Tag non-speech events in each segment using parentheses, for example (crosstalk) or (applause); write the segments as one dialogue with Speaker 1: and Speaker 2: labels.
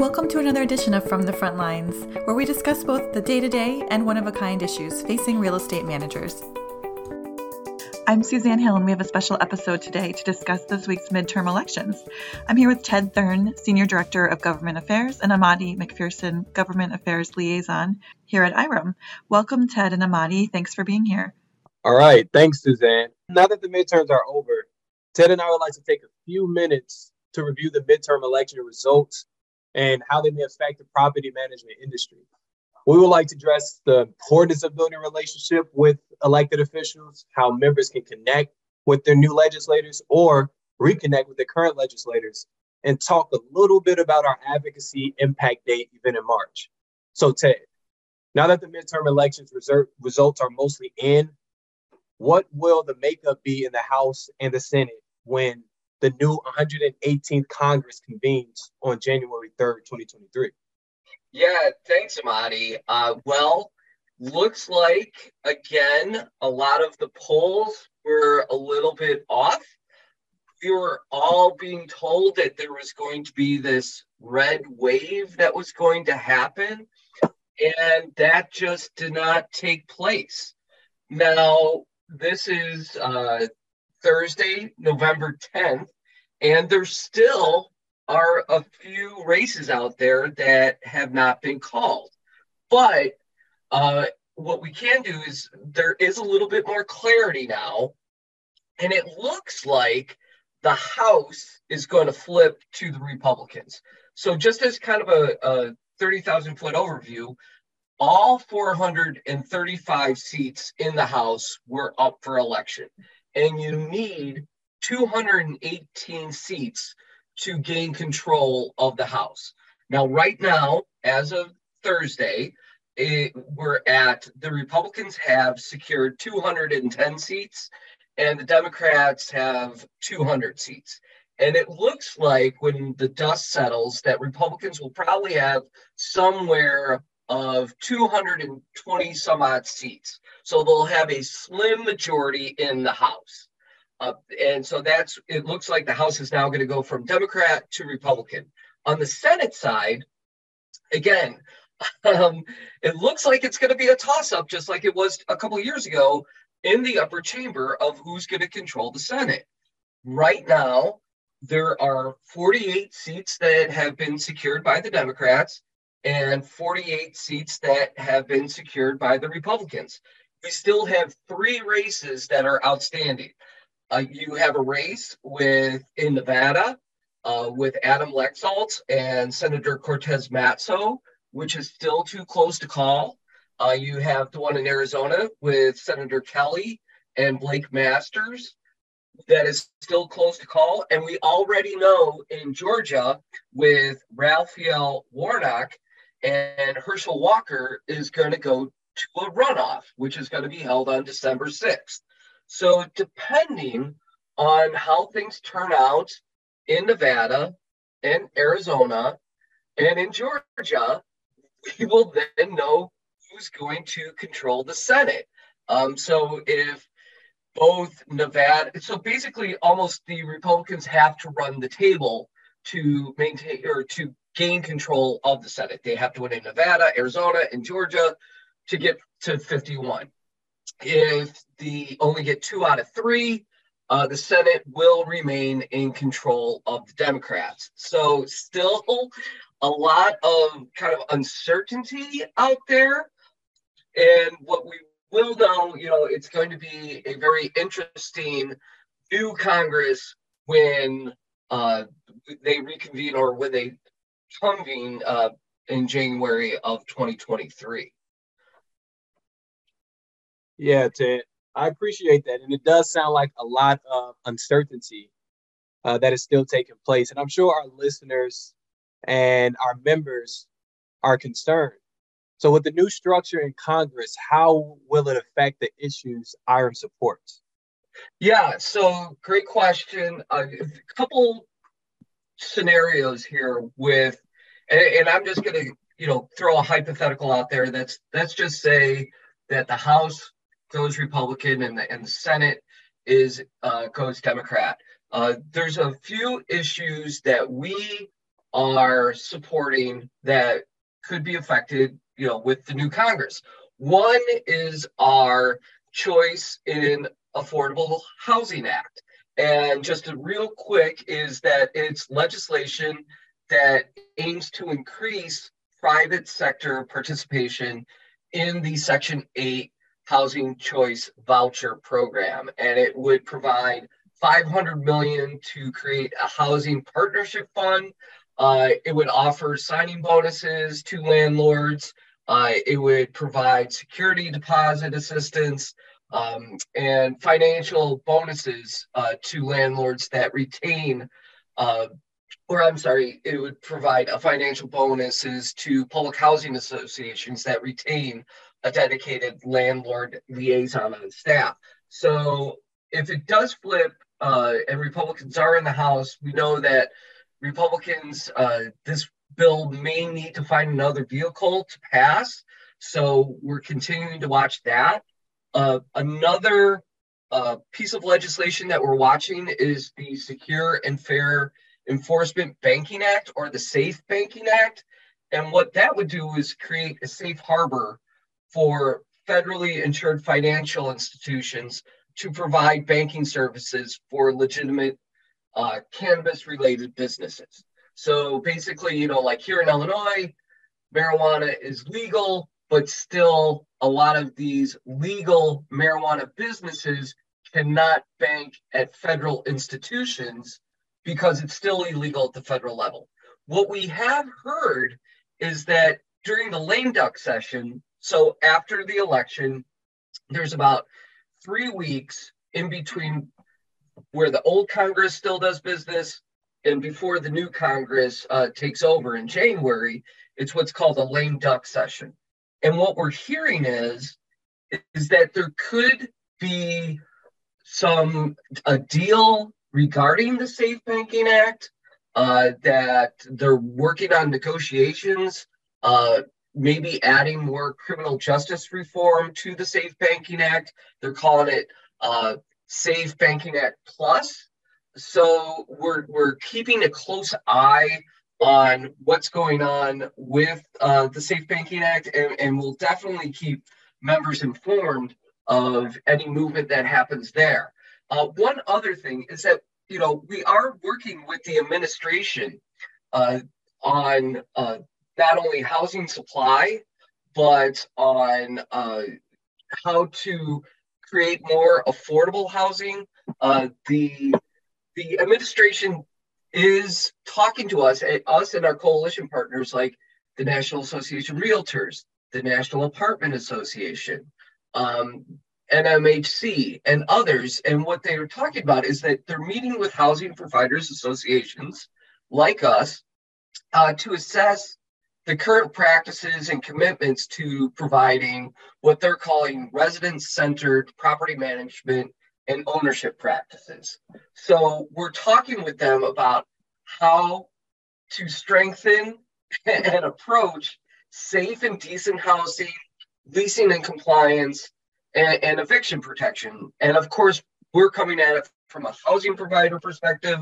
Speaker 1: Welcome to another edition of From the Front Lines, where we discuss both the day to day and one of a kind issues facing real estate managers. I'm Suzanne Hill, and we have a special episode today to discuss this week's midterm elections. I'm here with Ted Thurn, Senior Director of Government Affairs, and Amadi McPherson, Government Affairs Liaison here at IREM. Welcome, Ted and Amadi. Thanks for being here.
Speaker 2: All right. Thanks, Suzanne. Now that the midterms are over, Ted and I would like to take a few minutes to review the midterm election results and how they may affect the property management industry. We would like to address the importance of building relationship with elected officials, how members can connect with their new legislators or reconnect with their current legislators, and talk a little bit about our advocacy impact date event in March. So, Ted, now that the midterm elections reserve, results are mostly in, what will the makeup be in the House and the Senate when the new 118th Congress convenes on January 3rd, 2023?
Speaker 3: Yeah, thanks, Amadi. Uh, well, looks like again a lot of the polls were a little bit off. We were all being told that there was going to be this red wave that was going to happen, and that just did not take place. Now, this is uh, Thursday, November 10th, and there still are a few races out there that have not been called. But uh, what we can do is there is a little bit more clarity now. And it looks like the House is going to flip to the Republicans. So, just as kind of a, a 30,000 foot overview, all 435 seats in the House were up for election. And you need 218 seats to gain control of the House. Now, right now, as of Thursday, it, we're at the Republicans have secured 210 seats and the Democrats have 200 seats. And it looks like when the dust settles that Republicans will probably have somewhere of 220 some odd seats. So they'll have a slim majority in the House. Uh, and so that's it looks like the House is now going to go from Democrat to Republican. On the Senate side, again, (laughs) um, it looks like it's going to be a toss up, just like it was a couple years ago in the upper chamber of who's going to control the Senate. Right now, there are 48 seats that have been secured by the Democrats and 48 seats that have been secured by the Republicans. We still have three races that are outstanding. Uh, you have a race with in Nevada uh, with Adam Laxalt and Senator Cortez Masto, which is still too close to call. Uh, you have the one in Arizona with Senator Kelly and Blake Masters that is still close to call. And we already know in Georgia with Raphael Warnock and Herschel Walker is going to go to a runoff, which is going to be held on December 6th. So, depending on how things turn out in Nevada and Arizona and in Georgia, we will then know who's going to control the Senate. Um, so, if both Nevada, so basically, almost the Republicans have to run the table to maintain or to gain control of the Senate. They have to win in Nevada, Arizona, and Georgia to get to 51. If the only get two out of three, uh, the Senate will remain in control of the Democrats. So, still a lot of kind of uncertainty out there. And what we will know, you know, it's going to be a very interesting new Congress when uh, they reconvene or when they convene uh, in January of 2023.
Speaker 2: Yeah, Ted, I appreciate that. And it does sound like a lot of uncertainty uh, that is still taking place. And I'm sure our listeners and our members are concerned. So, with the new structure in Congress, how will it affect the issues IREM supports?
Speaker 3: Yeah, so great question. Uh, a couple scenarios here with, and, and I'm just going to, you know, throw a hypothetical out there. That's let's just say that the House goes Republican and the, and the Senate is uh, goes Democrat. Uh, there's a few issues that we are supporting that could be affected, you know, with the new Congress. One is our choice in Affordable Housing Act. And just a real quick is that it's legislation that aims to increase private sector participation in the Section 8 Housing Choice Voucher Program. And it would provide 500 million to create a housing partnership fund. Uh, it would offer signing bonuses to landlords. Uh, it would provide security deposit assistance um, and financial bonuses uh, to landlords that retain, uh, or I'm sorry, it would provide a financial bonuses to public housing associations that retain a dedicated landlord liaison on staff. So if it does flip uh, and Republicans are in the House, we know that Republicans, uh, this bill may need to find another vehicle to pass. So we're continuing to watch that. Uh, another uh, piece of legislation that we're watching is the Secure and Fair Enforcement Banking Act or the Safe Banking Act. And what that would do is create a safe harbor for federally insured financial institutions to provide banking services for legitimate uh, cannabis related businesses. So basically, you know, like here in Illinois, marijuana is legal, but still a lot of these legal marijuana businesses cannot bank at federal institutions because it's still illegal at the federal level. What we have heard is that during the lame duck session, so after the election, there's about three weeks in between where the old Congress still does business and before the new Congress uh, takes over in January. It's what's called a lame duck session. And what we're hearing is is that there could be some a deal regarding the Safe Banking Act uh, that they're working on negotiations, uh, maybe adding more criminal justice reform to the Safe Banking Act. They're calling it uh, Safe Banking Act Plus. So we're we're keeping a close eye on what's going on with uh, the Safe Banking Act, and, and we'll definitely keep members informed of any movement that happens there. Uh, one other thing is that you know we are working with the administration uh, on uh, not only housing supply, but on uh, how to create more affordable housing. Uh, the the administration is talking to us, eh, us and our coalition partners like the National Association of Realtors, the National Apartment Association, um, NMHC, and others. And what they are talking about is that they're meeting with housing providers associations like us uh, to assess the current practices and commitments to providing what they're calling resident centered property management and ownership practices. So we're talking with them about how to strengthen (laughs) and approach safe and decent housing, leasing and compliance, and, and eviction protection. And of course, we're coming at it from a housing provider perspective,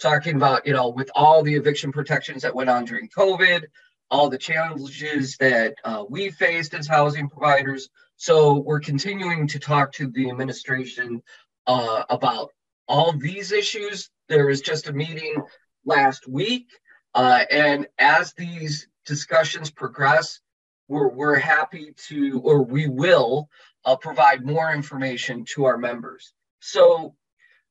Speaker 3: talking about, you know, with all the eviction protections that went on during COVID, all the challenges that uh, we faced as housing providers. So we're continuing to talk to the administration uh, about all these issues. There was just a meeting last week, uh, and as these discussions progress, we're, we're happy to, or we will, uh, provide more information to our members. So,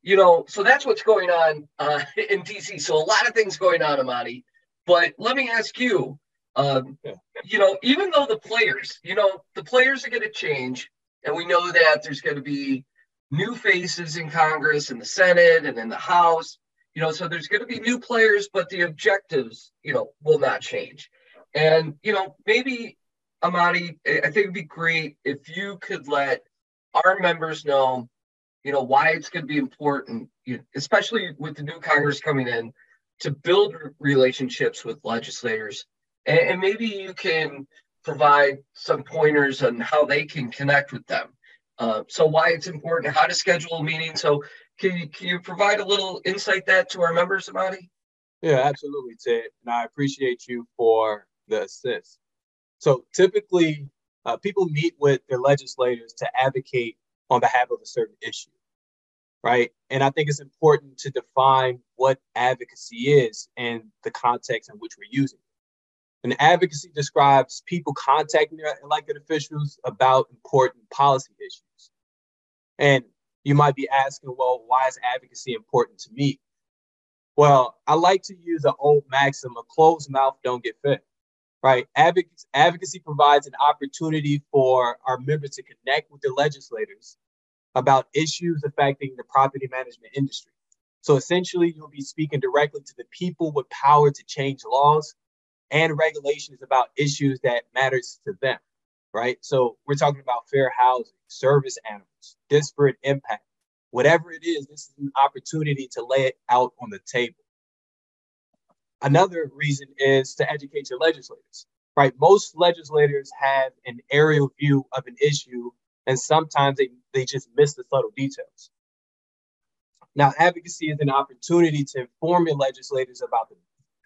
Speaker 3: you know, so that's what's going on uh, (laughs) in DC. So a lot of things going on, Amadi. But let me ask you, um, you know, even though the players, you know, the players are going to change, and we know that there's going to be new faces in Congress and the Senate and in the House. You know, so there's going to be new players, but the objectives, you know, will not change. And you know, maybe Amadi, I think it'd be great if you could let our members know, you know, why it's going to be important, you know, especially with the new Congress coming in, to build relationships with legislators, and, and maybe you can provide some pointers on how they can connect with them. Uh, so why it's important, how to schedule a meeting. So can you, can you provide a little insight that to our members, Amadi?
Speaker 2: Yeah, absolutely, Ted. And I appreciate you for the assist. So typically, uh, people meet with their legislators to advocate on behalf of a certain issue, right? And I think it's important to define what advocacy is and the context in which we're using it. And advocacy describes people contacting their elected officials about important policy issues. And you might be asking, well, why is advocacy important to me? Well, I like to use an old maxim: a closed mouth don't get fed. Right? Advocacy, advocacy provides an opportunity for our members to connect with the legislators about issues affecting the property management industry. So essentially, you'll be speaking directly to the people with power to change laws and regulations about issues that matters to them. Right? So we're talking about fair housing, service animals, disparate impact, whatever it is, this is an opportunity to lay it out on the table. Another reason is to educate your legislators, right? Most legislators have an aerial view of an issue, and sometimes they, they just miss the subtle details. Now, advocacy is an opportunity to inform your legislators about the,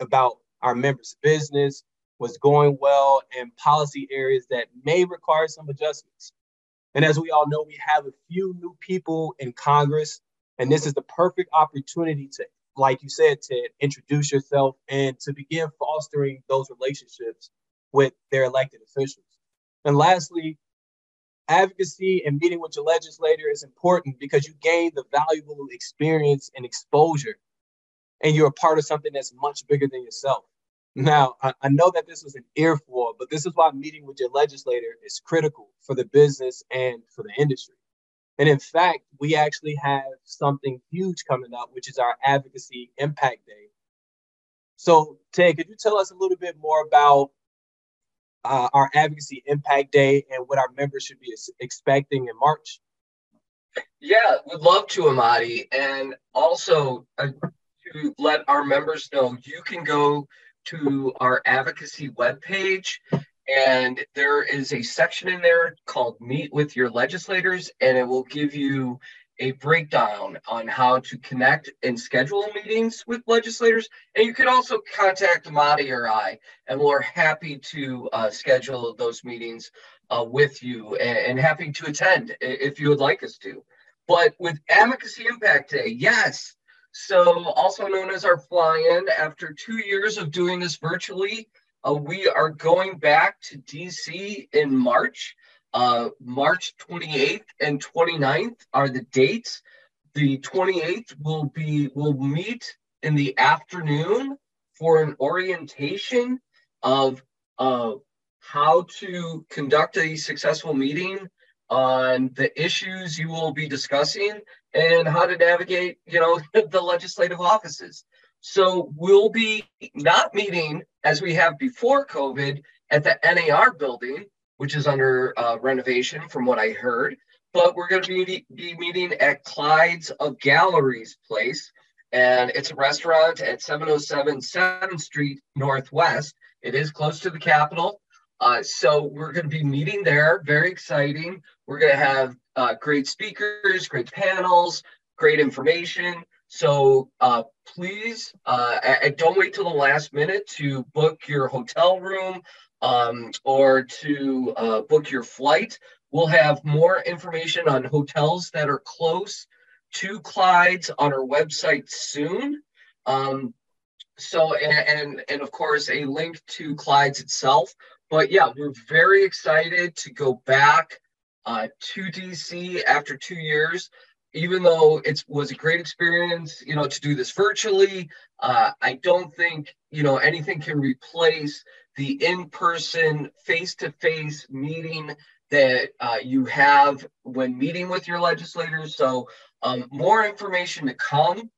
Speaker 2: about our members' business, was going well, and policy areas that may require some adjustments. And as we all know, we have a few new people in Congress, and this is the perfect opportunity to, like you said, to introduce yourself and to begin fostering those relationships with their elected officials. And lastly, advocacy and meeting with your legislator is important because you gain the valuable experience and exposure, and you're a part of something that's much bigger than yourself. Now, I, I, know that this was an earful, but this is why meeting with your legislator is critical for the business and for the industry. And in fact, we actually have something huge coming up, which is our Advocacy Impact Day. So, Ted, could you tell us a little bit more about uh, our Advocacy Impact Day and what our members should be expecting in March?
Speaker 3: Yeah, would love to, Amadi. And also uh, to let our members know, you can go to our advocacy webpage, and there is a section in there called Meet with Your Legislators, and it will give you a breakdown on how to connect and schedule meetings with legislators. And you can also contact Amadi or I, and we're happy to uh, schedule those meetings uh, with you and, and, happy to attend if you would like us to. But with Advocacy Impact Day, yes, so, also known as our fly in, after two years of doing this virtually, uh, we are going back to DC in March. Uh, March 28th and 29th are the dates. The 28th will be, we'll meet in the afternoon for an orientation of uh, how to conduct a successful meeting on the issues you will be discussing and how to navigate, you know, (laughs) the legislative offices. So we'll be not meeting as we have before COVID at the NAR building, which is under uh, renovation from what I heard, but we're going to be, be meeting at Clyde's of Galleries place. And it's a restaurant at 707 7th Street Northwest. It is close to the Capitol. Uh, so we're going to be meeting there. Very exciting. We're going to have uh, great speakers, great panels, great information. So uh, please, uh, don't wait till the last minute to book your hotel room um, or to uh, book your flight. We'll have more information on hotels that are close to Clyde's on our website soon. Um, so, and, and, and of course, a link to Clyde's itself. But yeah, we're very excited to go back uh, to DC after two years. Even though it was a great experience, you know, to do this virtually, uh, I don't think you know anything can replace the in-person, face-to-face meeting that uh, you have when meeting with your legislators. So, um, more information to come,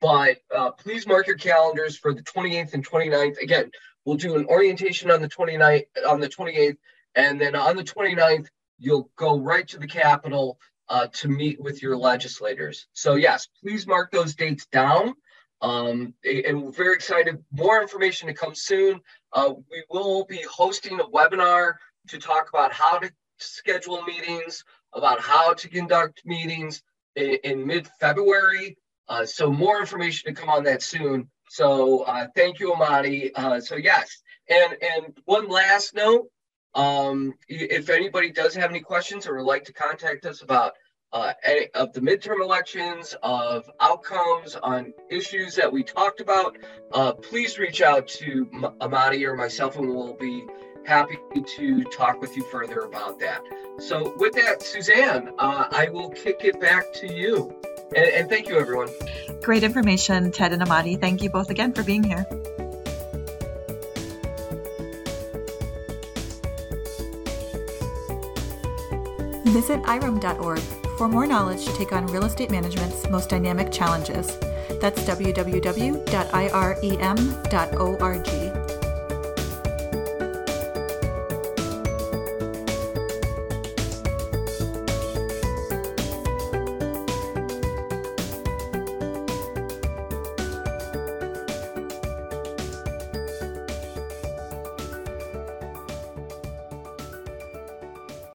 Speaker 3: but uh, please mark your calendars for the 28th and 29th. Again, we'll do an orientation on the 29th, on the 28th, and then on the 29th, you'll go right to the Capitol uh, to meet with your legislators. So, yes, please mark those dates down. Um, and we're very excited. More information to come soon. Uh, we will be hosting a webinar to talk about how to schedule meetings, about how to conduct meetings in, in mid February. Uh, so more information to come on that soon. So uh, thank you, Amadi. Uh, so yes, and and one last note. Um, if anybody does have any questions or would like to contact us about uh, any of the midterm elections, of outcomes on issues that we talked about, uh, please reach out to Amadi or myself, and we'll be happy to talk with you further about that. So, with that, Suzanne, uh, I will kick it back to you. And, and thank you, everyone.
Speaker 1: Great information, Ted and Amadi. Thank you both again for being here. Visit IREM.org for more knowledge to take on real estate management's most dynamic challenges. That's www.irem.org.